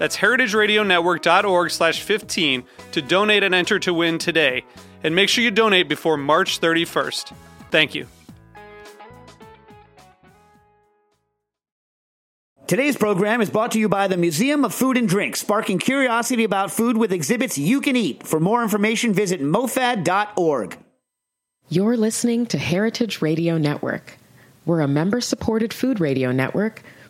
That's heritageradionetwork.org slash 15 to donate and enter to win today. And make sure you donate before March 31st. Thank you. Today's program is brought to you by the Museum of Food and Drink, sparking curiosity about food with exhibits you can eat. For more information, visit mofad.org. You're listening to Heritage Radio Network. We're a member supported food radio network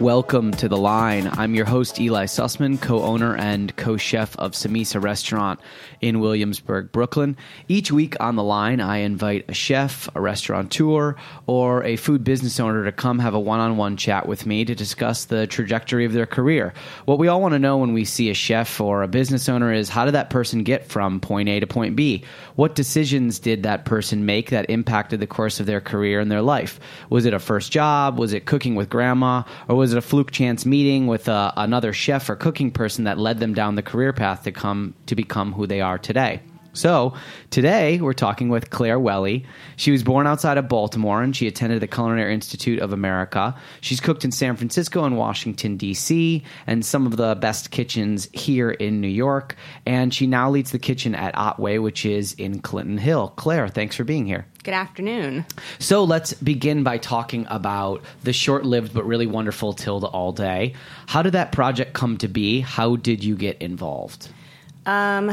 Welcome to The Line. I'm your host, Eli Sussman, co owner and co chef of Samesa Restaurant in Williamsburg, Brooklyn. Each week on The Line, I invite a chef, a restaurateur, or a food business owner to come have a one on one chat with me to discuss the trajectory of their career. What we all want to know when we see a chef or a business owner is how did that person get from point A to point B? What decisions did that person make that impacted the course of their career and their life? Was it a first job? Was it cooking with grandma? Or was it a fluke chance meeting with uh, another chef or cooking person that led them down the career path to come to become who they are today? So, today we're talking with Claire Welle. She was born outside of Baltimore and she attended the Culinary Institute of America. She's cooked in San Francisco and Washington, D.C., and some of the best kitchens here in New York. And she now leads the kitchen at Otway, which is in Clinton Hill. Claire, thanks for being here. Good afternoon. So let's begin by talking about the short lived but really wonderful Tilda All Day. How did that project come to be? How did you get involved? Um,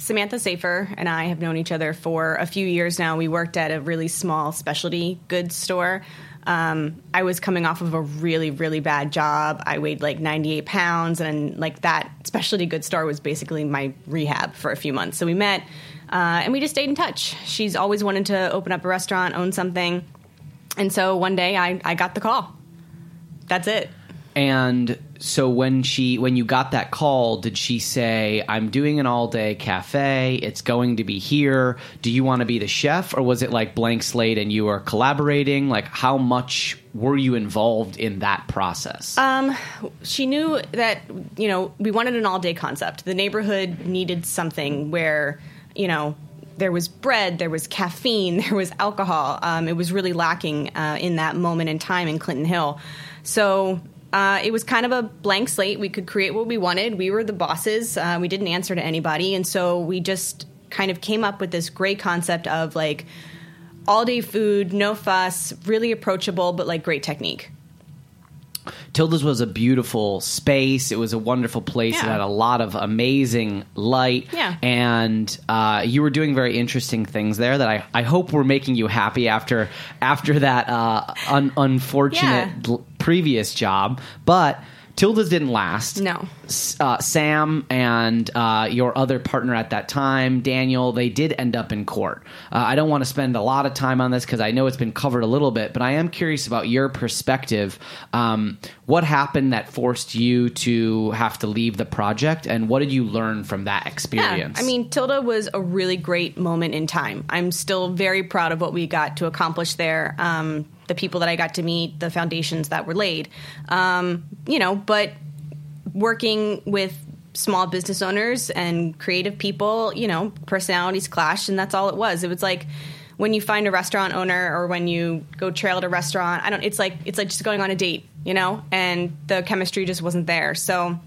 Samantha Safer and I have known each other for a few years now. We worked at a really small specialty goods store. Um, I was coming off of a really, really bad job. I weighed like 98 pounds, and like that specialty goods store was basically my rehab for a few months. So we met, uh, and we just stayed in touch. She's always wanted to open up a restaurant, own something. And so one day I, I got the call. That's it. And so when she when you got that call, did she say, "I'm doing an all day cafe. It's going to be here. Do you want to be the chef?" Or was it like blank slate and you were collaborating? Like how much were you involved in that process? Um, she knew that you know we wanted an all day concept. The neighborhood needed something where you know there was bread, there was caffeine, there was alcohol. Um, it was really lacking uh, in that moment in time in Clinton Hill. So uh, it was kind of a blank slate. We could create what we wanted. We were the bosses. Uh, we didn't answer to anybody, and so we just kind of came up with this great concept of like all day food, no fuss, really approachable, but like great technique. Tilda's was a beautiful space. It was a wonderful place. Yeah. It had a lot of amazing light. Yeah. And uh, you were doing very interesting things there that I, I hope were making you happy after after that uh, un- unfortunate Yeah. l- previous job. But Tilda's didn't last. No. Uh, Sam and uh, your other partner at that time, Daniel, they did end up in court. Uh, I don't want to spend a lot of time on this because I know it's been covered a little bit, but I am curious about your perspective. Um, what happened that forced you to have to leave the project, and what did you learn from that experience? Yeah, I mean, Tilda was a really great moment in time. I'm still very proud of what we got to accomplish there. Um, the people that I got to meet, the foundations that were laid. Um, you know, but working with small business owners and creative people, you know, personalities clash, and that's all it was. It was like when you find a restaurant owner or when you go trail at a restaurant, I don't. It's like it's like just going on a date, you know, and the chemistry just wasn't there. So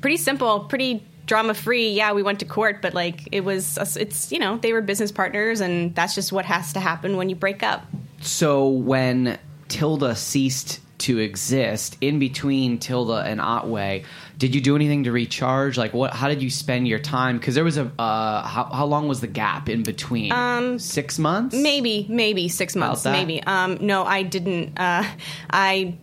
pretty simple, pretty drama free. Yeah, we went to court, but like it was, it's you know, they were business partners, and that's just what has to happen when you break up. So when Tilda ceased to exist in between Tilda and Otway, did you do anything to recharge? Like what? How did you spend your time? Because there was a uh, how, how long was the gap in between? Um, six months, maybe, maybe six months, maybe. Um, no, I didn't. Uh, I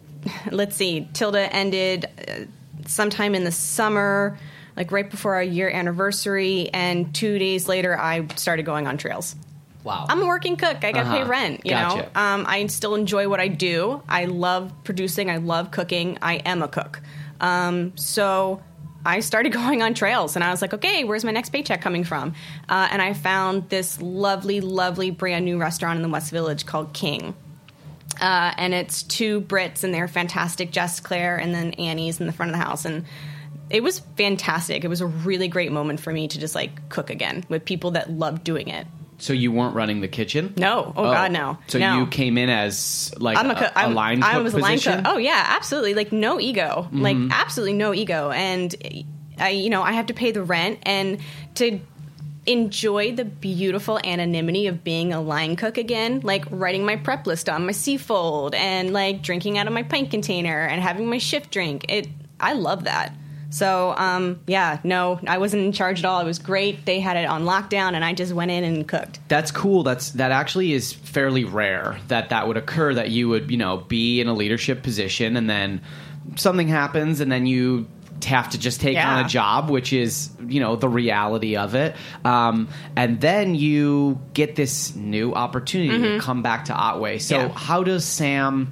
let's see. Tilda ended uh, sometime in the summer like right before our year anniversary, and two days later, I started going on trails. Wow. I'm a working cook. I got to uh-huh. pay rent. You gotcha. know, um, I still enjoy what I do. I love producing. I love cooking. I am a cook. Um, so I started going on trails, and I was like, okay, where's my next paycheck coming from? Uh, and I found this lovely, lovely, brand new restaurant in the West Village called King. Uh, and it's two Brits, and they're fantastic. Jess Claire, and then Annie's in the front of the house, and it was fantastic. It was a really great moment for me to just like cook again with people that loved doing it. So you weren't running the kitchen? No. Oh, oh. God, no. So no. you came in as like I'm a, a line cook I was position? a line cook. Oh yeah, absolutely. Like no ego. Mm-hmm. Like absolutely no ego. And I, you know, I have to pay the rent and to enjoy the beautiful anonymity of being a line cook again, like writing my prep list on my C-fold and like drinking out of my pint container and having my shift drink. It, I love that. So um, yeah, no, I wasn't in charge at all. It was great. They had it on lockdown, and I just went in and cooked. That's cool. That's that actually is fairly rare that that would occur. That you would you know be in a leadership position, and then something happens, and then you have to just take yeah. on a job, which is you know the reality of it. Um, and then you get this new opportunity mm-hmm. to come back to Otway. So yeah. how does Sam?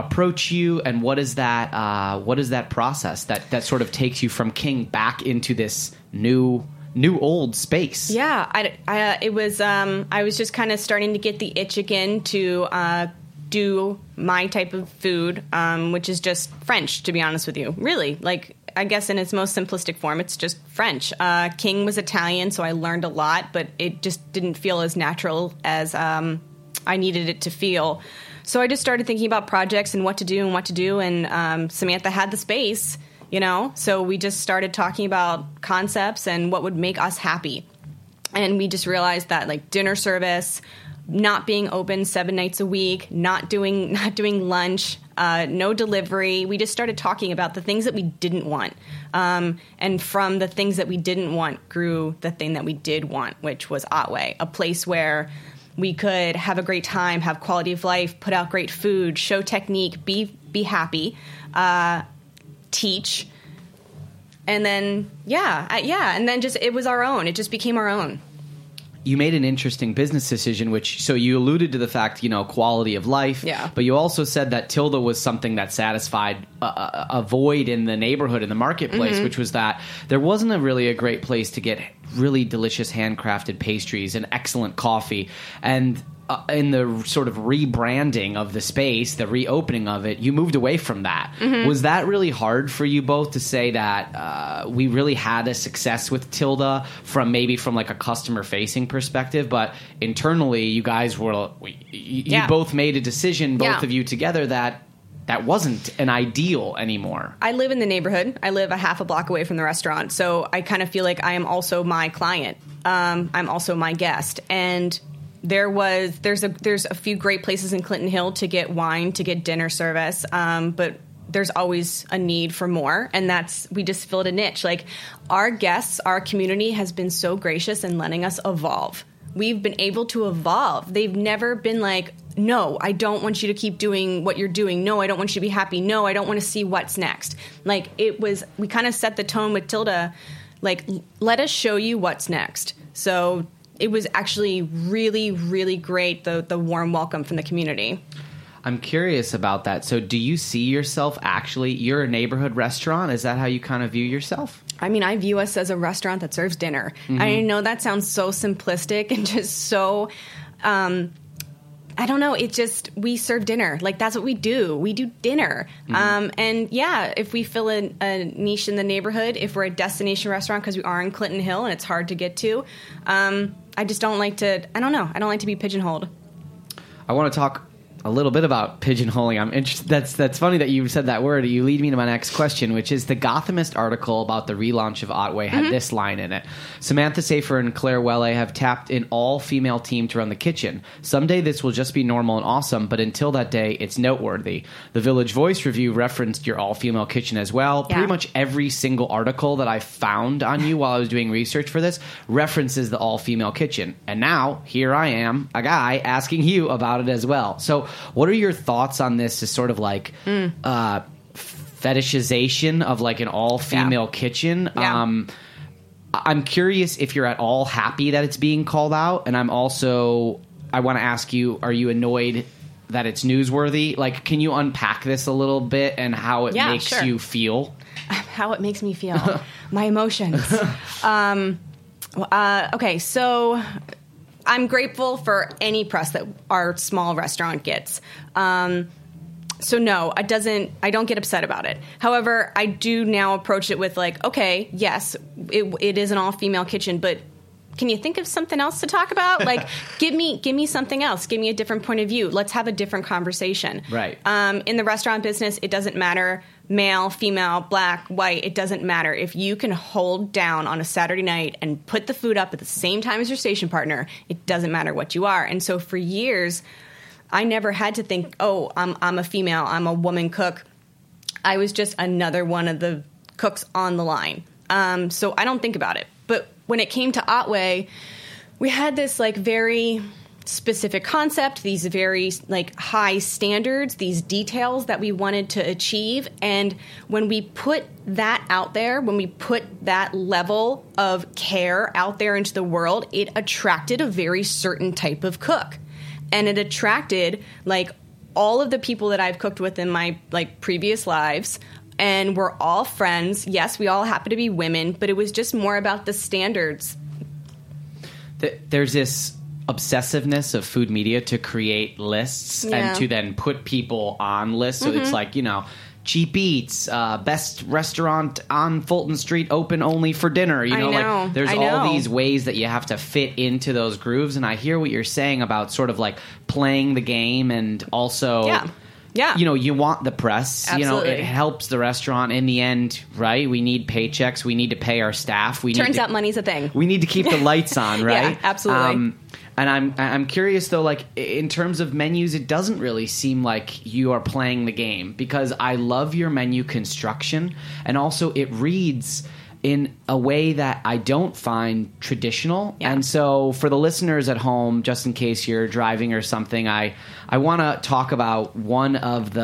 Approach you and what is that uh, what is that process that that sort of takes you from king back into this new new old space yeah i, I uh, it was um, i was just kind of starting to get the itch again to uh, do my type of food um, which is just french to be honest with you really like I guess in its most simplistic form, it's just French. Uh, King was Italian, so I learned a lot, but it just didn't feel as natural as um, I needed it to feel. So I just started thinking about projects and what to do and what to do. And um, Samantha had the space, you know, so we just started talking about concepts and what would make us happy. And we just realized that like dinner service, not being open seven nights a week, not doing not doing lunch, uh, no delivery. We just started talking about the things that we didn't want, um, and from the things that we didn't want grew the thing that we did want, which was Otway, a place where we could have a great time, have quality of life, put out great food, show technique, be be happy, uh, teach, and then yeah, yeah, and then just it was our own. It just became our own you made an interesting business decision, which so you alluded to the fact, you know, quality of life. Yeah. But you also said that Tilda was something that satisfied a, a void in the neighborhood, in the marketplace, mm-hmm. which was that there wasn't a really a great place to get really delicious handcrafted pastries and excellent coffee. And uh, in the sort of rebranding of the space, the reopening of it, you moved away from that. Mm-hmm. Was that really hard for you both to say that uh, we really had a success with Tilda from maybe from like a customer facing perspective, but internally you guys were you, yeah. both made a decision, both yeah. of you together that that wasn't an ideal anymore. I live in the neighborhood. I live a half a block away from the restaurant, so I kind of feel like I am also my client. Um, I'm also my guest, and there was there's a there's a few great places in Clinton Hill to get wine to get dinner service, um, but there's always a need for more. And that's we just filled a niche. Like our guests our community has been so gracious in letting us evolve. We've been able to evolve. They've never been like no i don't want you to keep doing what you're doing no i don't want you to be happy no i don't want to see what's next like it was we kind of set the tone with tilda like let us show you what's next so it was actually really, really great the the warm welcome from the community. I'm curious about that. So, do you see yourself actually? You're a neighborhood restaurant. Is that how you kind of view yourself? I mean, I view us as a restaurant that serves dinner. Mm-hmm. I know that sounds so simplistic and just so um, I don't know. It just we serve dinner. Like that's what we do. We do dinner. Mm-hmm. Um, and yeah, if we fill in a niche in the neighborhood, if we're a destination restaurant because we are in Clinton Hill and it's hard to get to, um, I just don't like to. I don't know. I don't like to be pigeonholed. I want to talk a little bit about pigeonholing. I'm interested. That's that's funny that you said that word. You lead me to my next question, which is the Gothamist article about the relaunch of Otway had Mm-hmm. this line in it: Samantha Safer and Claire Welle have tapped an all-female team to run the kitchen. Someday this will just be normal and awesome, but until that day, it's noteworthy. The Village Voice review referenced your all-female kitchen as well. Yeah. Pretty much every single article that I found on you while I was doing research for this references the all-female kitchen. And now here I am, a guy asking you about it as well. So, what are your thoughts on this? As sort of like uh, fetishization of like an all-female kitchen. Yeah. Um, I'm curious if you're at all happy that it's being called out, and I'm also I want to ask you: Are you annoyed that it's newsworthy? Like, can you unpack this a little bit and how it Yeah, makes sure. you feel? how it makes me feel, my emotions. Um, uh, okay, so I'm grateful for any press that our small restaurant gets. Um, so no, it doesn't. I don't get upset about it. However, I do now approach it with like, okay, yes, it, it is an all female kitchen, but can you think of something else to talk about? Like, give me give me something else. Give me a different point of view. Let's have a different conversation. Right. Um, in the restaurant business, it doesn't matter male, female, black, white. It doesn't matter if you can hold down on a Saturday night and put the food up at the same time as your station partner. It doesn't matter what you are. And so for years. I never had to think, oh, I'm, I'm a female, I'm a woman cook. I was just another one of the cooks on the line. Um, so I don't think about it. But when it came to Otway, we had this like very specific concept, these very like high standards, these details that we wanted to achieve. And when we put that out there, when we put that level of care out there into the world, it attracted a very certain type of cook and it attracted like all of the people that I've cooked with in my like previous lives and we're all friends. Yes, we all happen to be women, but it was just more about the standards. Th- There's this obsessiveness of food media to create lists Yeah. and to then put people on lists. So Mm-hmm. it's like you know. Cheap Eats, uh, best restaurant on Fulton Street, open only for dinner. You know, know, like there's I all these ways that you have to fit into those grooves. And I hear what you're saying about sort of like playing the game and also, Yeah. Yeah. you know, you want the press. You know, it helps the restaurant in the end, right? We need paychecks. We need to pay our staff. We need Turns to, out money's a thing. we need to keep the lights on, right? Yeah, absolutely. Um, and I'm I'm curious though, like in terms of menus, it doesn't really seem like you are playing the game because I love your menu construction, and also it reads in a way that I don't find traditional. Yeah. And so for the listeners at home, just in case you're driving or something, I I want to talk about one of the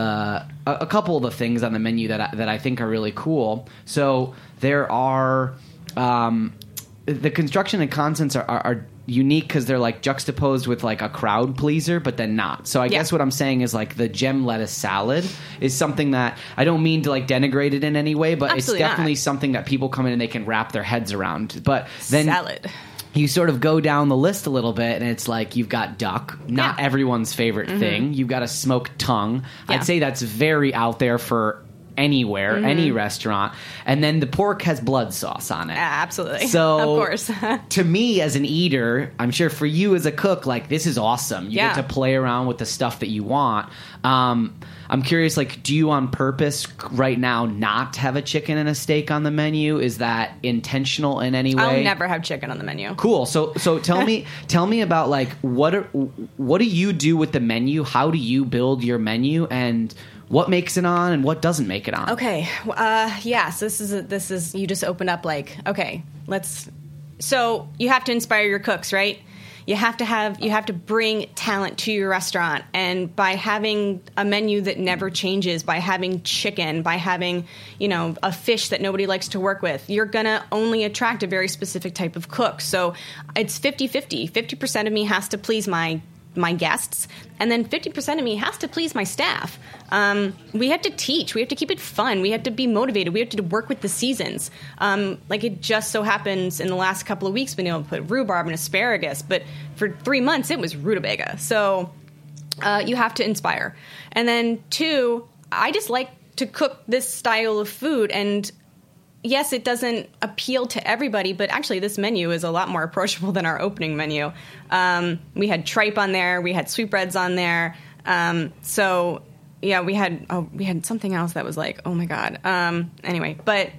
a, a couple of the things on the menu that I, that I think are really cool. So there are um, the construction and contents are, are, are unique because they're like juxtaposed with like a crowd pleaser, but then not. So I Yeah. guess what I'm saying is like the gem lettuce salad is something that I don't mean to like denigrate it in any way, but Absolutely it's not. definitely something that people come in and they can wrap their heads around. But then Salad. you sort of go down the list a little bit and it's like you've got duck not Yeah. Mm-hmm. everyone's favorite thing you've got a smoked tongue Yeah. i'd say that's very out there for anywhere any restaurant and then the pork has blood sauce on it Absolutely. so of course. to me as an eater i'm sure for you as a cook like this is awesome you Yeah. get to play around with the stuff that you want um, i'm curious like do you on purpose right now not have a chicken and a steak on the menu is that intentional in any way I'll never have chicken on the menu. Cool. So so tell me tell me about like what are, what do you do with the menu? How do you build your menu and what makes it on and what doesn't make it on? Okay. Uh, yes, this is a, this is you just open up like okay, let's. So you have to inspire your cooks, right? You have to have you have to bring talent to your restaurant, and by having a menu that never changes, by having chicken, by having you know a fish that nobody likes to work with, you're gonna only attract a very specific type of cook. So it's 50-50. 50% of me has to please my my guests, and then 50% of me has to please my staff. Um, we have to teach. We have to keep it fun. We have to be motivated. We have to work with the seasons. Um, like it just so happens in the last couple of weeks, been able to put rhubarb and asparagus, but for three months it was rutabaga. So uh, you have to inspire. And then two, I just like to cook this style of food and yes, it doesn't appeal to everybody, but actually, this menu is a lot more approachable than our opening menu. Um, we had tripe on there, we had sweetbreads on there. Um, so yeah, we had oh, we had something else that was like, oh my god. Um, anyway, but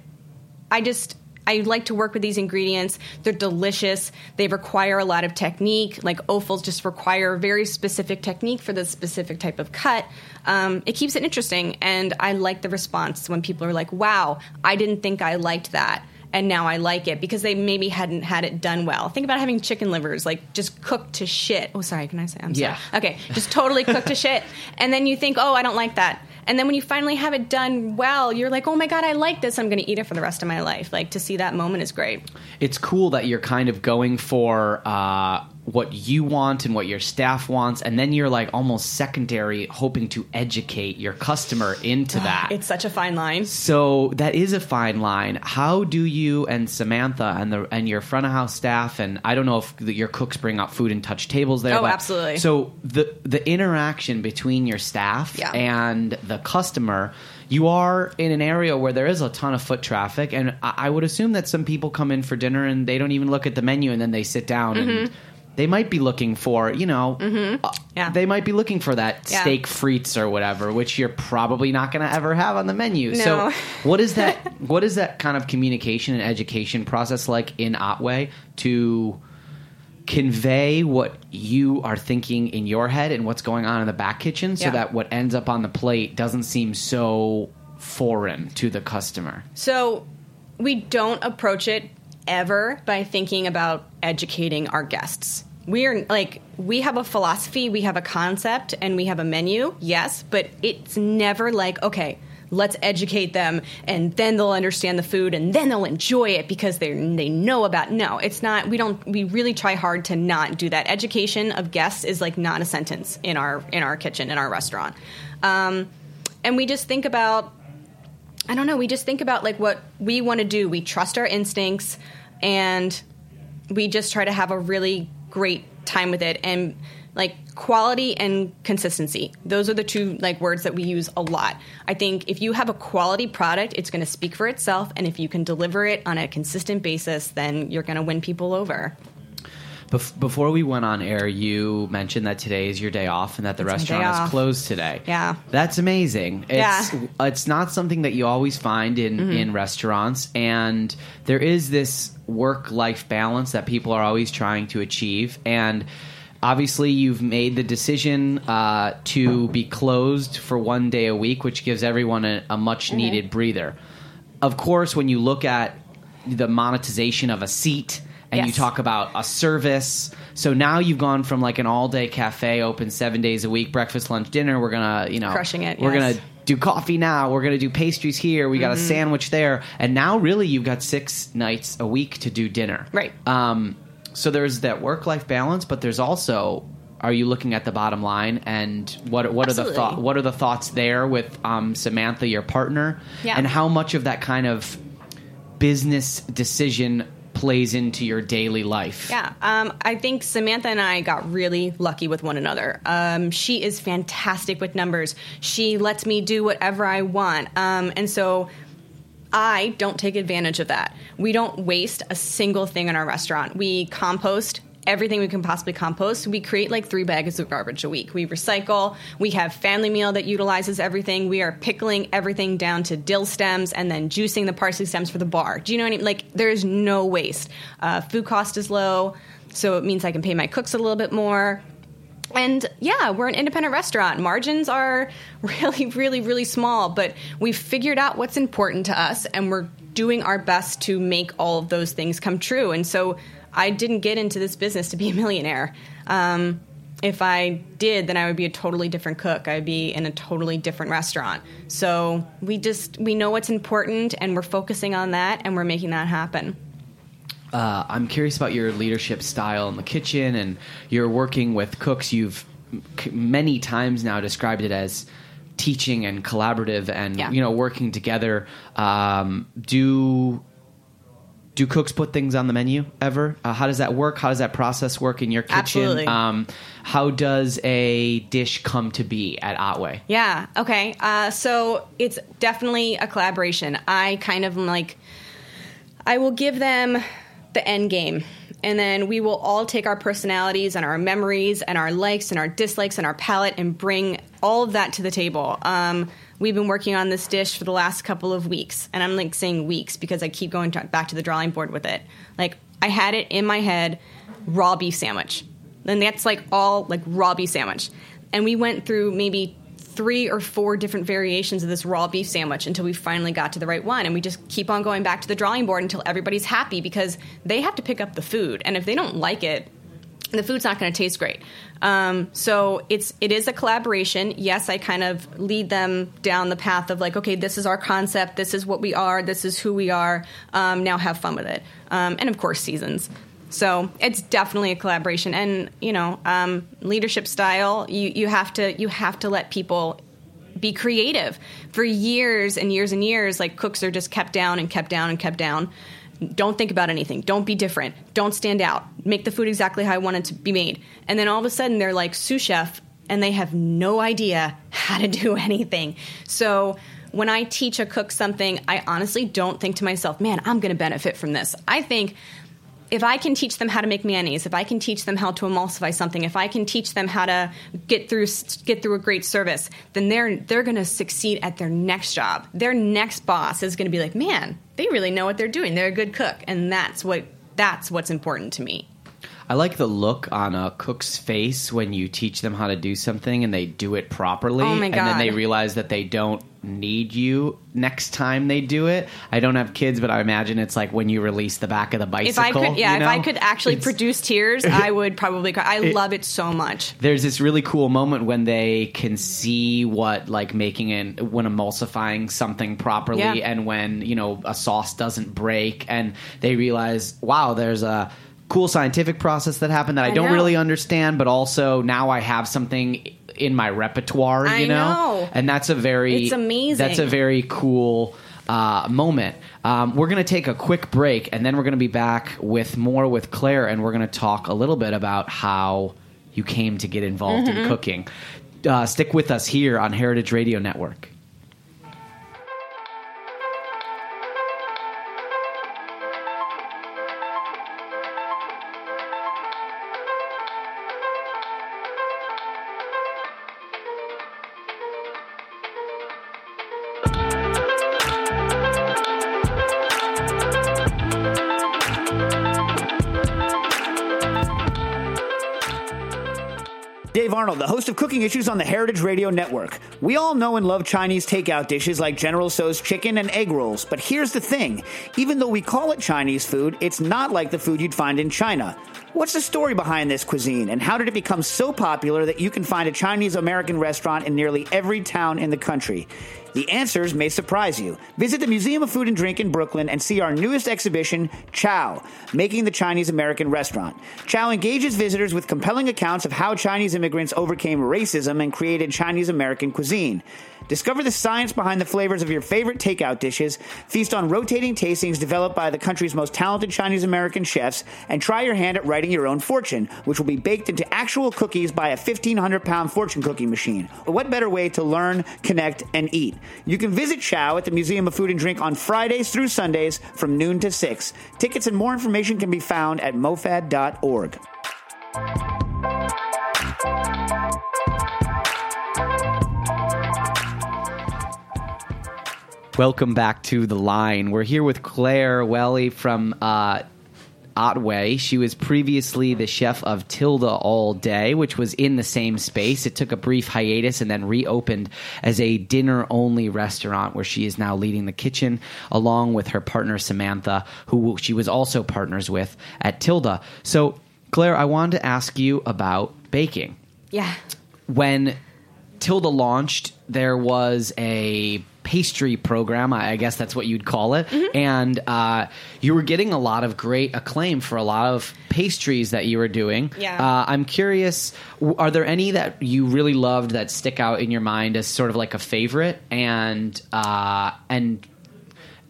I just I like to work with these ingredients. They're delicious. They require a lot of technique. Like offals just require a very specific technique for the specific type of cut. Um, it keeps it interesting, and I like the response when people are like, "Wow, I didn't think I liked that." And now I like it because they maybe hadn't had it done well. Think about having chicken livers, like just cooked to shit. Oh, sorry, can I say? I'm sorry. Yeah. Okay, just totally cooked to shit. And then you think, oh, I don't like that. And then when you finally have it done well, you're like, oh my God, I like this. I'm going to eat it for the rest of my life. Like to see that moment is great. it's cool that you're kind of going for uh, what you want and what your staff wants, and then you're like almost secondary, hoping to educate your customer into that. It's such a fine line. So that is a fine line. How do you and Samantha and the and your front of house staff and I don't know if the, your cooks bring out food and touch tables there. Oh, but- absolutely. So the the interaction between your staff Yeah. and the customer. You are in an area where there is a ton of foot traffic, and I I would assume that some people come in for dinner and they don't even look at the menu, and then they sit down Mm-hmm. and they might be looking for, you know, uh, Yeah. they might be looking for that Yeah. steak frites or whatever, which you're probably not going to ever have on the menu. So, what is that? what is that kind of communication and education process like in Otway to convey what you are thinking in your head and what's going on in the back kitchen, so Yeah. that what ends up on the plate doesn't seem so foreign to the customer? So we don't approach it ever by thinking about educating our guests. We are like we have a philosophy, we have a concept, and we have a menu. Yes, but it's never like okay. Let's educate them, and then they'll understand the food, and then they'll enjoy it because they they know about. No, it's not. We don't. We really try hard to not do that. Education of guests is like not a sentence in our in our kitchen in our restaurant, um, and we just think about I don't know. We just think about like what we want to do. We trust our instincts, and we just try to have a really great time with it. And like quality and consistency, those are the two like words that we use a lot. I think if you have a quality product, it's going to speak for itself, and if you can deliver it on a consistent basis, then you're going to win people over. Bef- before we went on air, you mentioned that today is your day off and that the It's restaurant is closed today. Yeah. That's amazing. It's, Yeah. It's not something that you always find in, Mm-hmm. in restaurants. And there is this work life balance that people are always trying to achieve. And obviously, you've made the decision uh, to be closed for one day a week, which gives everyone a, a much needed Mm-hmm. breather. Of course, when you look at the monetization of a seat, and you talk about a service. So now you've gone from like an all day cafe open seven days a week, breakfast, lunch, dinner. We're gonna, you know, Crushing it, We're yes. gonna do coffee now. We're gonna do pastries here. We got Mm-hmm. a sandwich there, and now really you've got six nights a week to do dinner. Right. Um, so there's that work life balance, but there's also are you looking at the bottom line and what what are the Absolutely. thought what are the thoughts there with um, Samantha, your partner, Yeah. and how much of that kind of business decision plays into your daily life? Yeah, um, I think Samantha and I got really lucky with one another. Um, she is fantastic with numbers. She lets me do whatever I want, um, and so I don't take advantage of that. We don't waste a single thing in our restaurant. We compost everything we can possibly compost. We create like three bags of garbage a week. We recycle. We have family meal that utilizes everything. We are pickling everything down to dill stems and then juicing the parsley stems for the bar. Do you know what I mean? Like there is no waste. Uh, food cost is low, so it means I can pay my cooks a little bit more. And yeah, we're an independent restaurant. Margins are really, really, really small, but we've figured out what's important to us and we're doing our best to make all of those things come true. And so I didn't get into this business to be a millionaire. Um, if I did, then I would be a totally different cook. I'd be in a totally different restaurant. So we just, we know what's important and we're focusing on that and we're making that happen. Uh, I'm curious about your leadership style in the kitchen, and you're working with cooks. You've many times now described it as teaching and collaborative, and Yeah. you know working together. Um, do do cooks put things on the menu ever? Uh, how does that work? How does that process work in your kitchen? Absolutely. Um, how does a dish come to be at Otway? Yeah. Okay. Uh, so it's definitely a collaboration. I kind of am like I will give them the end game. And then we will all take our personalities and our memories and our likes and our dislikes and our palate and bring all of that to the table. Um, we've been working on this dish for the last couple of weeks. And I'm like saying weeks because I keep going to, back to the drawing board with it. Like, I had it in my head raw beef sandwich. And that's like all like raw beef sandwich. And we went through maybe three or four different variations of this raw beef sandwich until we finally got to the right one. And we just keep on going back to the drawing board until everybody's happy because they have to pick up the food. And if they don't like it, the food's not going to taste great. Um, so it's it is a collaboration. Yes, I kind of lead them down the path of like, okay, this is our concept, this is what we are, this is who we are. Um, now have fun with it, um, and of course seasons. So it's definitely a collaboration, and you know, um, leadership style. You you have to you have to let people be creative. For years and years and years, like cooks are just kept down and kept down and kept down. Don't think about anything. Don't be different. Don't stand out. Make the food exactly how I want it to be made. And then all of a sudden, they're like sous chef, and they have no idea how to do anything. So when I teach a cook something, I honestly don't think to myself, man, I'm going to benefit from this. I think if I can teach them how to make mayonnaise, if I can teach them how to emulsify something, if I can teach them how to get through get through a great service, then they're they're going to succeed at their next job. Their next boss is going to be like, "Man, they really know what they're doing. They're a good cook." And that's what that's what's important to me. I like the look on a cook's face when you teach them how to do something and they do it properly. Oh my And then they realize that they don't need you next time they do it. I don't have kids, but I imagine it's like when you release the back of the bicycle. If I could, yeah, you if I could actually It's- produce tears, I would probably. Cry. I love it so much. there's this really cool moment when they can see what like making it when emulsifying something properly Yeah. and when you know a sauce doesn't break and they realize wow there's a cool scientific process that happened that I, I don't know. really understand but also now I have something in my repertoire I you know? know. and that's a very It's amazing. that's a very cool uh, moment. Um, we're going to take a quick break, and then we're going to be back with more with Claire, and we're going to talk a little bit about how you came to get involved Mm-hmm. in cooking. Uh, stick with us here on Heritage Radio Network. Arnold, the host of Cooking Issues on the Heritage Radio Network. We all know and love Chinese takeout dishes like General Tso's chicken and egg rolls, but here's the thing even though we call it Chinese food, it's not like the food you'd find in China. What's the story behind this cuisine, and how did it become so popular that you can find a Chinese American restaurant in nearly every town in the country? The answers may surprise you. Visit the Museum of Food and Drink in Brooklyn and see our newest exhibition, Chow, Making the Chinese American Restaurant. Chow engages visitors with compelling accounts of how Chinese immigrants overcame racism and created Chinese American cuisine. Discover the science behind the flavors of your favorite takeout dishes, feast on rotating tastings developed by the country's most talented Chinese American chefs, and try your hand at writing your own fortune, which will be baked into actual cookies by a 1,500 pound fortune cookie machine. What better way to learn, connect, and eat? You can visit Chow at the Museum of Food and Drink on Fridays through Sundays from noon to 6. Tickets and more information can be found at mofad.org. Welcome back to the line. We're here with Claire Welle from uh, Otway. She was previously the chef of Tilda All Day, which was in the same space. It took a brief hiatus and then reopened as a dinner only restaurant where she is now leading the kitchen along with her partner Samantha, who she was also partners with at Tilda. So, Claire, I wanted to ask you about baking Yeah. when Tilda launched, there was a pastry program. I I guess that's what you'd call it. And uh, you were getting a lot of great acclaim for a lot of pastries that you were doing. Yeah. Uh, I'm curious, are there any that you really loved that stick out in your mind as sort of like a favorite? And uh, and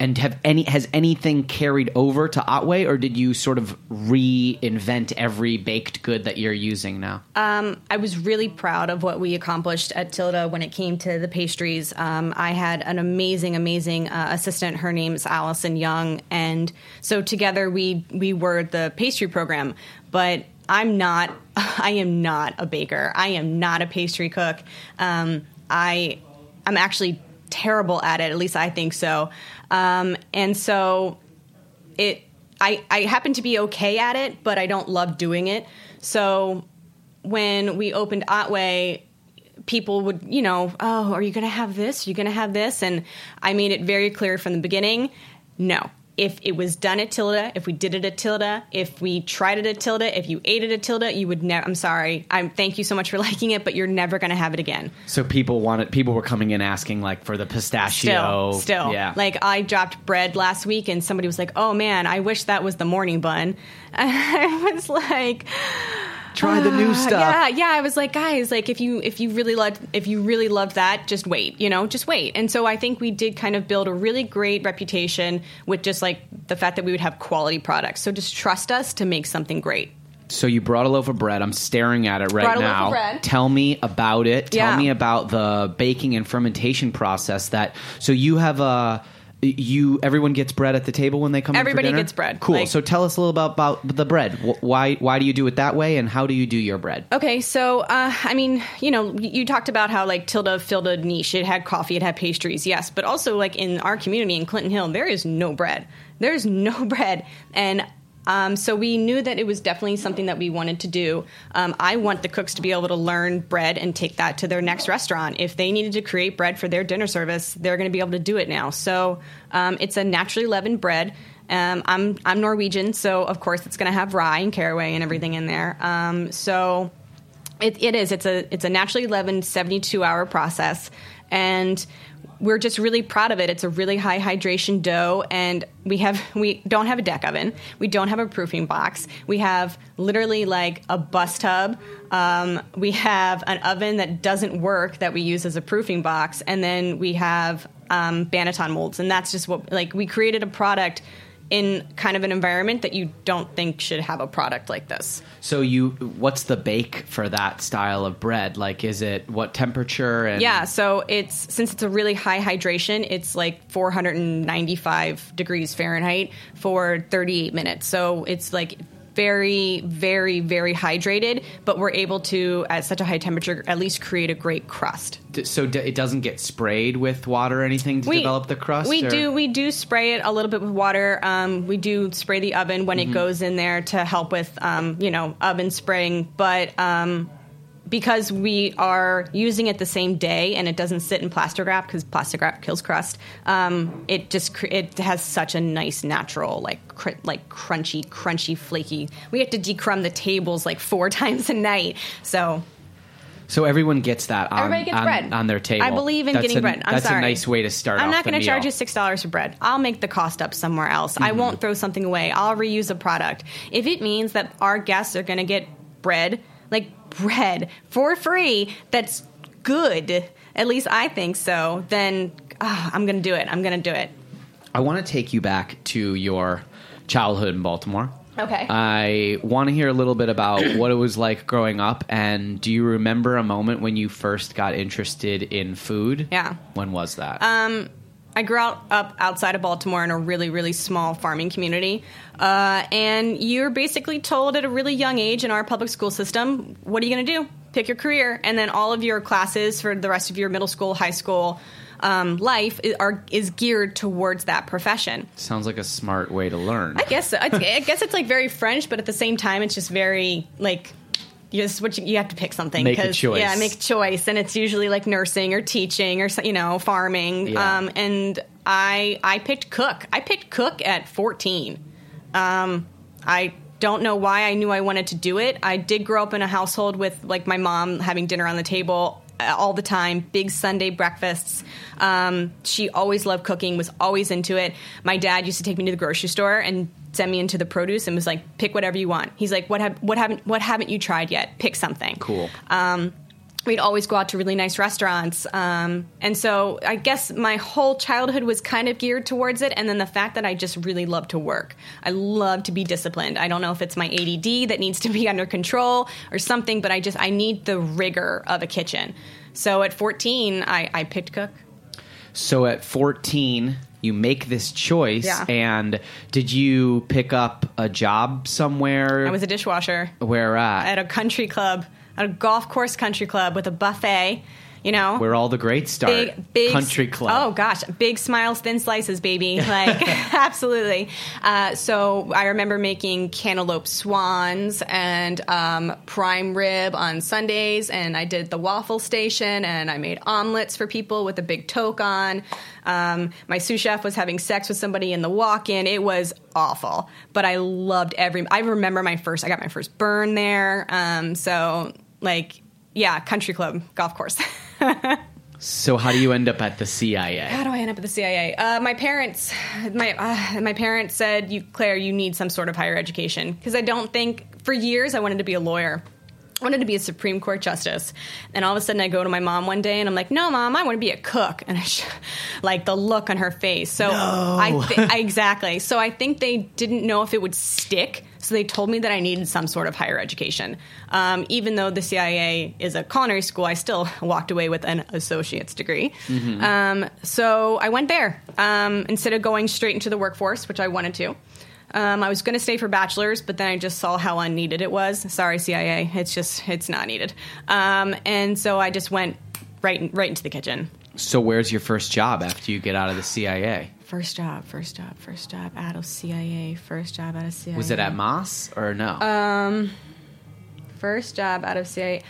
And have any has anything carried over to Otway, or did you sort of reinvent every baked good that you're using now? Um, I was really proud of what we accomplished at Tilda when it came to the pastries. Um, I had an amazing, amazing uh, assistant. Her name's Allison Young, and so together we we were the pastry program. But I'm not. I am not a baker. I am not a pastry cook. Um, I I'm actually terrible at it. At least I think so. Um, and so it I, I happen to be okay at it, but I don't love doing it. So when we opened Otway, people would, you know, oh, are you going to have this? Are you going to have this? And I made it very clear from the beginning no if it was done at Tilda, if we did it at Tilda, if we tried it at Tilda, if you ate it at Tilda, you would never. I'm sorry. I'm thank you so much for liking it, but you're never going to have it again. So people wanted. People were coming in asking like for the pistachio. Still, still, yeah. Like I dropped bread last week, and somebody was like, "Oh man, I wish that was the morning bun." And I was like. Try the new ah, stuff. Yeah, yeah. I was like, guys, like if you if you really loved if you really loved that, just wait. You know, just wait. And so I think we did kind of build a really great reputation with just like the fact that we would have quality products. So just trust us to make something great. So you brought a loaf of bread. I'm staring at it right Brought a loaf now. of bread. Tell me about it. Tell Yeah. me about the baking and fermentation process. That so you have a you everyone gets bread at the table when they come. Everybody gets bread. Cool. Like- so tell us a little about about the bread. Why why do you do it that way, and how do you do your bread? Okay, so uh, I mean, you know, you talked about how like Tilda filled a niche. It had coffee, it had pastries, yes, but also like in our community in Clinton Hill, there is no bread. There's no bread, and um, so we knew that it was definitely something that we wanted to do. Um, I want the cooks to be able to learn bread and take that to their next restaurant. If they needed to create bread for their dinner service, they're going to be able to do it now. So um, it's a naturally leavened bread. Um, I'm I'm Norwegian, so of course it's going to have rye and caraway and everything in there. Um, so it, it is. It's a it's a naturally leavened 72 hour process, and we're just really proud of it. It's a really high hydration dough, and we have we don't have a deck oven. We don't have a proofing box. We have literally like a bus tub. Um, we have an oven that doesn't work that we use as a proofing box, and then we have um, Banneton molds, and that's just what like we created a product in kind of an environment that you don't think should have a product like this. So you what's the bake for that style of bread? Like, is it what temperature? And Yeah, so it's since it's a really high hydration, it's like 495 degrees Fahrenheit for 38 minutes. So it's like very, very, very hydrated, but we're able to, at such a high temperature, at least create a great crust. So d- it doesn't get sprayed with water or anything to develop the crust. We or- do we do spray it a little bit with water. Um, we do spray the oven when Mm-hmm. it goes in there to help with um, you know oven spraying, but. Um, because we are using it the same day and it doesn't sit in plastic wrap because plastic wrap kills crust. Um, it just cr- it has such a nice natural like cr- like crunchy, crunchy, flaky. We have to decrumb the tables like four times a night. So So everyone gets that on, Everybody gets on, bread. on their table. I believe in That's getting a, bread. I'm that's sorry. a nice way to start. I'm not going to charge you six dollars for bread. I'll make the cost up somewhere else. I Mm-hmm. won't throw something away. I'll reuse a product. If it means that our guests are going to get bread, like bread for free, that's good. At least I think so. Then ah, I'm going to do it. I'm going to do it. I want to take you back to your childhood in Baltimore. Okay. I want to hear a little bit about what it was like growing up, and do you remember a moment when you first got interested in food? Yeah. When was that? Um, I grew out, up outside of Baltimore in a really, really small farming community. Uh, and you're basically told at a really young age in our public school system, what are you going to do? Pick your career. And then all of your classes for the rest of your middle school, high school um, life is, are, is geared towards that profession. Sounds like a smart way to learn. I guess I, I guess it's like very French, but at the same time, it's just very like you just what you, have to pick something. Make a choice. Yeah, make a choice, and it's usually like nursing or teaching or you know farming. Yeah. Um, and I I picked cook. I picked cook at fourteen. Um, I don't know why I knew I wanted to do it. I did grow up in a household with like my mom having dinner on the table all the time, big Sunday breakfasts. Um, she always loved cooking, was always into it. My dad used to take me to the grocery store and send me into the produce and was like, "Pick whatever you want." He's like, "What have what haven't what haven't you tried yet? Pick something." cool. Um, we'd always go out to really nice restaurants. Um, and so I guess my whole childhood was kind of geared towards it. And then the fact that I just really love to work. I love to be disciplined. I don't know if it's my ADD that needs to be under control or something, but I just, I need the rigor of a kitchen. So at 14, I, I picked cook. So at 14, you make this choice. Yeah. And did you pick up a job somewhere? I was a dishwasher Where at? at a country club, at a golf course country club with a buffet. You know, Where all the greats start. big, big Country club. Oh gosh, big smiles, thin slices, baby. Like absolutely. Uh, so I remember making cantaloupe swans and um, prime rib on Sundays, and I did the waffle station, and I made omelets for people with a big toque on. Um, my sous chef was having sex with somebody in the walk-in. It was awful, but I loved every. I remember my first. I got my first burn there. Um, so like. Yeah, country club, golf course. So how do you end up at the CIA? How do I end up at the CIA? Uh, my parents, my uh, my parents said, "You, Claire, you need some sort of higher education." Because I don't think for years I wanted to be a lawyer. I wanted to be a Supreme Court justice, and all of a sudden I go to my mom one day and I'm like, "No, mom, I want to be a cook," and I sh- like the look on her face. So I th- I- exactly. So I think they didn't know if it would stick, so they told me that I needed some sort of higher education. Um, even though the CIA is a culinary school, I still walked away with an associate's degree. Um, so I went there um, instead of going straight into the workforce, which I wanted to. Um, I was going to stay for bachelor's, but then I just saw how unneeded it was. Sorry, CIA, it's just it's not needed. Um, and so I just went right right into the kitchen. So where's your first job after you get out of the CIA? First job, first job, first job out of CIA. First job out of CIA. Was it at Mas or no? Uh, First job out of CIA.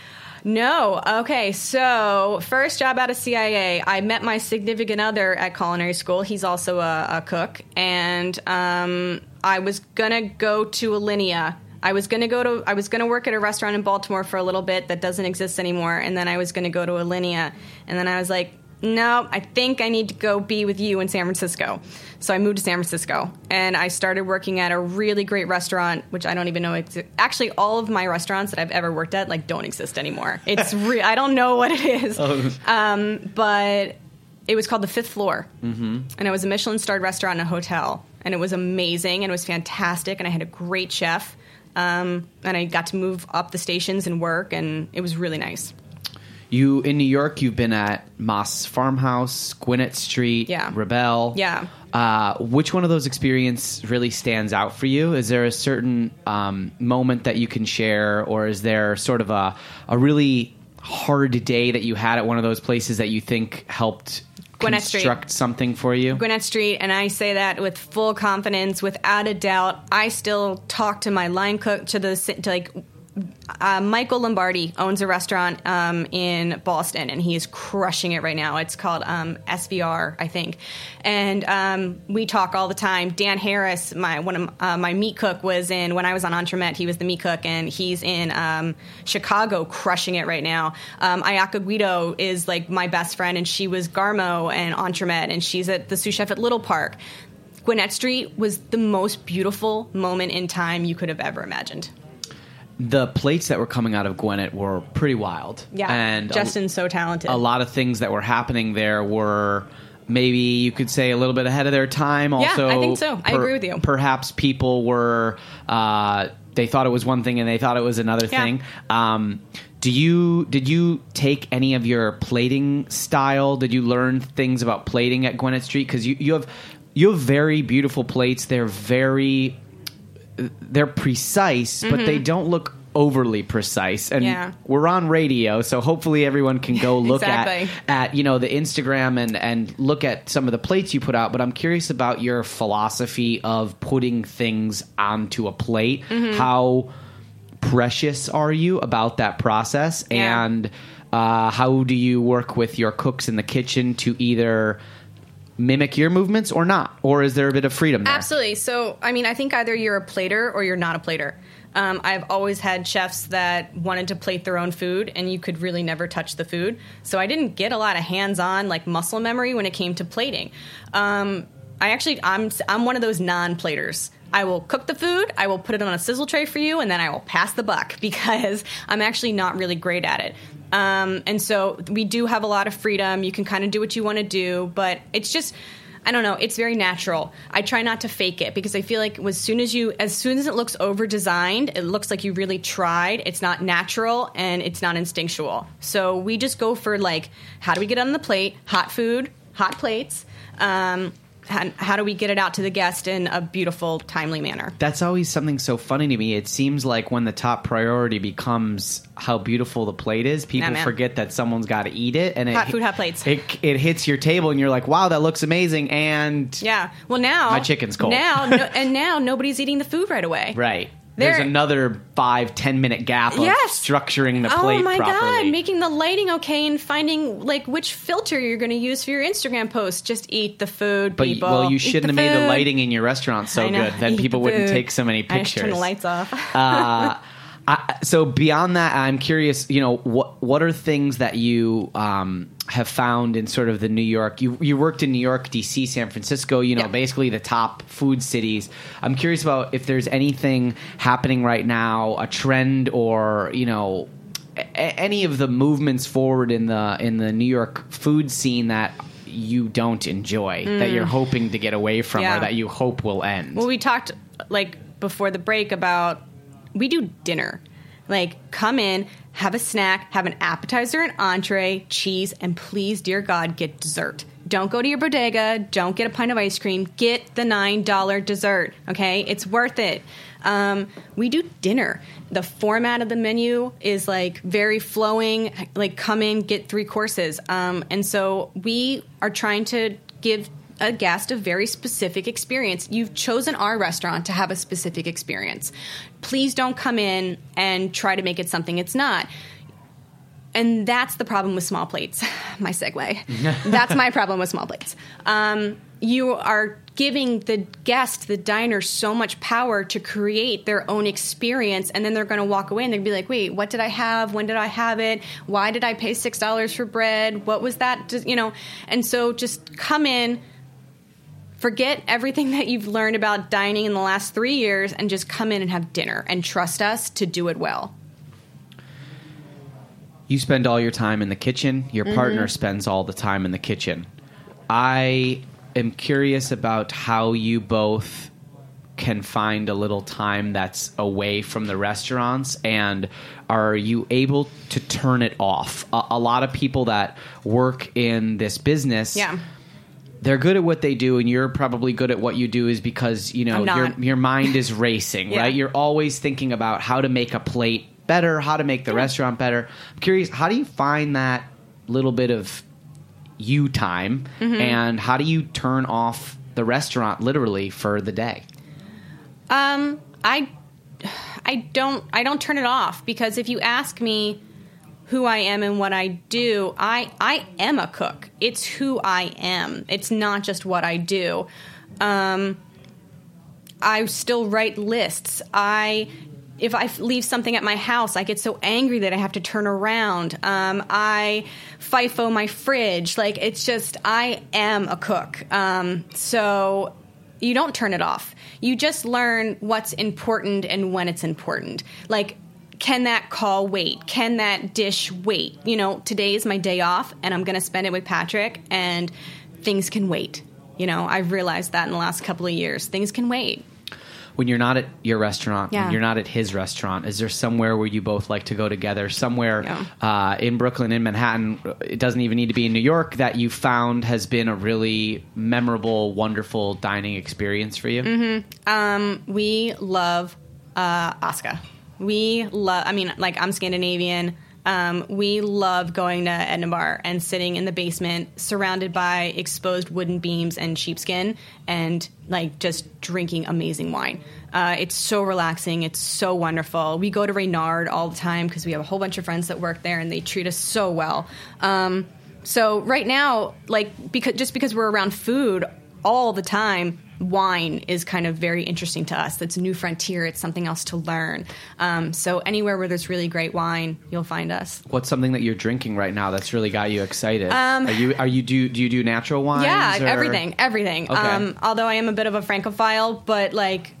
No. Okay. So, first job out of CIA, I met my significant other at culinary school. He's also a, a cook. And um, I was going to go to Alinea. I was going to go to, I was going to work at a restaurant in Baltimore for a little bit that doesn't exist anymore. And then I was going to go to Alinea. And then I was like, no, I think I need to go be with you in San Francisco. So I moved to San Francisco and I started working at a really great restaurant, which I don't even know. Exi- Actually, all of my restaurants that I've ever worked at like don't exist anymore. It's re- I don't know what it is, um, but it was called the Fifth Floor, mm-hmm. and it was a Michelin starred restaurant and a hotel, and it was amazing and it was fantastic, and I had a great chef, um, and I got to move up the stations and work, and it was really nice. You in New York, you've been at Mas Farmhouse, Gwynnett Street, Yeah. Rebelle. Yeah. Uh, which one of those experiences really stands out for you? Is there a certain um, moment that you can share, or is there sort of a a really hard day that you had at one of those places that you think helped Gwynnett Street. construct something for you? Gwynnett Street, and I say that with full confidence, without a doubt. I still talk to my line cook to the to like. Uh, Michael Lombardi owns a restaurant um, in Boston, and he is crushing it right now. It's called um, SVR, I think, and um, we talk all the time. Dan Harris, my one of uh, my meat cook, was in when I was on Entremet. He was the meat cook, and he's in um, Chicago, crushing it right now. Um, Ayaka Guido is like my best friend, and she was Garmo and Entremet, and she's at the sous chef at Little Park. Gwynnett Street was the most beautiful moment in time you could have ever imagined. The plates that were coming out of Gwynnett were pretty wild. Yeah, and a- Justin's so talented. a lot of things that were happening there were maybe you could say a little bit ahead of their time. Yeah, Also, I think so. I agree with you. Perhaps people were uh, they thought it was one thing and they thought it was another Yeah. thing. Um, do you did you take any of your plating style? Did you learn things about plating at Gwynnett Street? Because you, you have you have very beautiful plates. They're very they're precise, but they don't look overly precise. And Mm-hmm. Yeah. we're on radio, so hopefully everyone can go look Exactly. at at you know the Instagram and and look at some of the plates you put out. But I'm curious about your philosophy of putting things onto a plate. Mm-hmm. How precious are you about that process Yeah. and uh, how do you work with your cooks in the kitchen to either mimic your movements or not or is there a bit of freedom there Absolutely. So, I mean, I think either you're a plater or you're not a plater. Um, I've always had chefs that wanted to plate their own food, and you could really never touch the food. So I didn't get a lot of hands-on like muscle memory when it came to plating. Um, I actually, I'm I'm one of those non-platers. I will cook the food, I will put it on a sizzle tray for you, and then I will pass the buck because I'm actually not really great at it. Um, and so we do have a lot of freedom. You can kind of do what you want to do, but it's just. I don't know. It's very natural. I try not to fake it because I feel like as soon as you, as soon as it looks over designed, it looks like you really tried. It's not natural and it's not instinctual. So we just go for like, how do we get on the plate? Hot food, hot plates. Um, how, how do we get it out to the guest in a beautiful, timely manner? That's always something so funny to me. It seems like when the top priority becomes how beautiful the plate is, people man. forget that someone's got to eat it, and it, Hot food, hot plates. It, it hits your table, and you're like, "Wow, that looks amazing!" And Yeah. Well, now My chicken's cold. Now, no, and now nobody's eating the food right away. right, there's There- another five ten minute gap of Yes. structuring the plate properly. Oh my properly. god, making the lighting okay and finding like which filter you're going to use for your Instagram post. Just eat the food, but people. well, you Eat shouldn't have the made the lighting in your restaurant so good. Then Eat people the wouldn't take so many pictures. turn the lights off. uh, I, so beyond that, I'm curious. You know, what what are things that you um, have found in sort of the New York? You you worked in New York, D.C., San Francisco. You know, Yeah. basically the top food cities. I'm curious about if there's anything happening right now, a trend, or you know, a- any of the movements forward in the in the New York food scene that you don't enjoy, that you're hoping to get away from, or Mm. That you hope will end. Well, we talked like before the break about we do dinner. Like, come in, have a snack, have an appetizer, an entree, cheese, and please, dear God, get dessert. Don't go to your bodega. Don't get a pint of ice cream. Get the $9 dessert, okay? It's worth it. Um, we do dinner. The format of the menu is like very flowing, like, come in, get three courses. Um, and so we are trying to give a guest a very specific experience. You've chosen our restaurant to have a specific experience. Please don't come in and try to make it something it's not. And that's the problem with small plates. My segue. that's my problem with small plates. Um, you are giving the guest, the diner, so much power to create their own experience, and then they're going to walk away and they'll be like, "Wait, what did I have? When did I have it? Why did I pay six dollars for bread? What was that?" Just- You know, and so just come in, forget everything that you've learned about dining in the last three years, and just come in and have dinner and trust us to do it well. you spend all your time in the kitchen your Mm-hmm. partner spends all the time in the kitchen i am curious about how you both can find a little time that's away from the restaurants and are you able to turn it off a, a lot of people that work in this business Yeah. They're good at what they do and you're probably good at what you do is because you know your your mind is racing Yeah. right? You're always thinking about how to make a plate better how to make the restaurant better. I'm curious how do you find that little bit of you time Mm-hmm. and how do you turn off the restaurant literally for the day? Um, I, I don't, I don't turn it off because if you ask me who I am and what I do, I, I am a cook. It's who I am. It's not just what I do. Um, I still write lists. I if I leave something at my house, I get so angry that I have to turn around. Um, I FIFO my fridge. Like it's just I am a cook. Um, so you don't turn it off. You just learn what's important and when it's important. Like can that call wait? Can that dish wait? You know, today is my day off and I'm going to spend it with Patrick and things can wait. You know, I've realized that in the last couple of years. Things can wait. when you're not at your restaurant, Yeah. when you're not at his restaurant, is there somewhere where you both like to go together? Somewhere Yeah. uh, in Brooklyn, in Manhattan, it doesn't even need to be in New York, that you found has been a really memorable, wonderful dining experience for you? Mm-hmm. we love uh, Aska. We love. I mean, like I'm Scandinavian. Um, we love going to Bar and sitting in the basement, surrounded by exposed wooden beams and sheepskin, and like just drinking amazing wine. Uh, it's so relaxing. It's so wonderful. We go to Reynard all the time because we have a whole bunch of friends that work there, and they treat us so well. Um, so right now, like because just because we're around food all the time, wine is kind of very interesting to us. That's a new frontier. It's something else to learn. Um, so anywhere where there's really great wine, you'll find us. What's something that you're drinking right now that's really got you excited? are you are you do do you do natural wines? Um, Yeah, or- everything, everything. Okay. Um, although I am a bit of a francophile, but like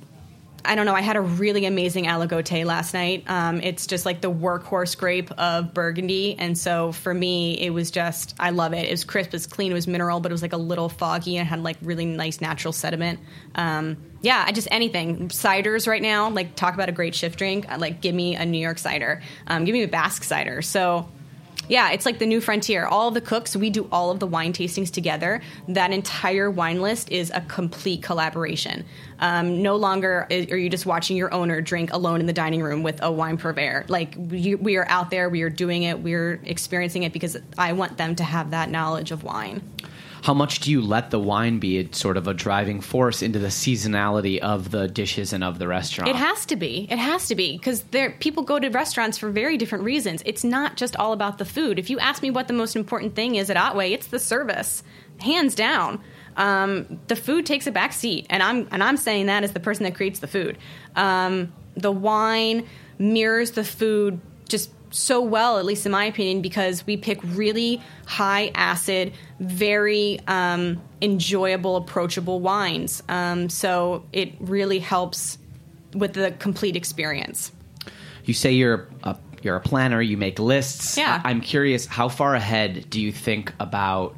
I don't know. I had a really amazing aligoté last night. Um, it's just like the workhorse grape of Burgundy, and so for me, it was just I love it. It was crisp, it was clean, it was mineral, but it was like a little foggy and had like really nice natural sediment. Um, yeah, I just anything ciders right now. Like talk about a great shift drink. Like give me a New York cider. Um, give me a Basque cider. So yeah, it's like the new frontier. All the cooks, we do all of the wine tastings together. That entire wine list is a complete collaboration. Um, no longer are you just watching your owner drink alone in the dining room with a wine purveyor. Like we, we are out there, we are doing it, we're experiencing it because I want them to have that knowledge of wine how much do you let the wine be a, sort of a driving force into the seasonality of the dishes and of the restaurant? It has to be. It has to be because there people go to restaurants for very different reasons. It's not just all about the food. If you ask me what the most important thing is at Otway, it's the service, hands down. Um, the food takes a back seat, and I'm and I'm saying that as the person that creates the food. Um, the wine mirrors the food just so well, at least in my opinion, because we pick really high acid, very um, enjoyable, approachable wines. Um, so it really helps with the complete experience. You say you're a, you're a planner. You make lists. Yeah. I, am curious. How far ahead do you think about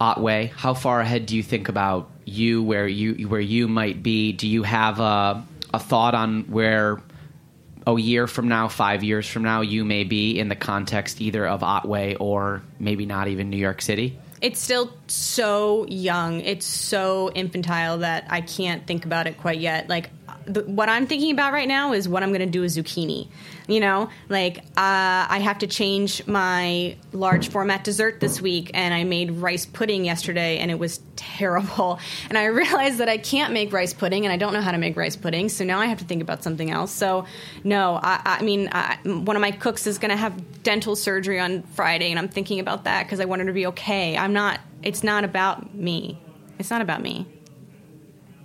Otway? How far ahead do you think about you, where you where you might be? Do you have a a thought on where a year from now, five years from now, you may be in the context either of Otway or maybe not even New York City? It's still so young. It's so infantile that I can't think about it quite yet. Like, the, what I'm thinking about right now is what I'm going to do with zucchini. You know, like uh, I have to change my large format dessert this week, and I made rice pudding yesterday, and it was terrible. And I realized that I can't make rice pudding, and I don't know how to make rice pudding, so now I have to think about something else. So, no, I, I mean, I, one of my cooks is going to have dental surgery on Friday, and I'm thinking about that because I want her to be okay. I'm not. It's not about me. It's not about me.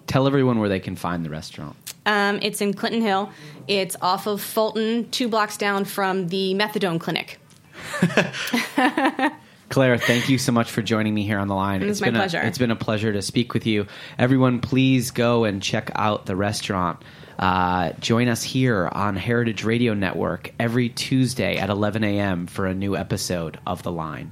Tell everyone where they can find the restaurant. Um, it's in Clinton Hill. It's off of Fulton, two blocks down from the Methadone Clinic. Claire, thank you so much for joining me here on the line. It my been pleasure. A, it's been a pleasure to speak with you. Everyone, please go and check out the restaurant. Uh, join us here on Heritage Radio Network every Tuesday at 11 a.m. for a new episode of The Line.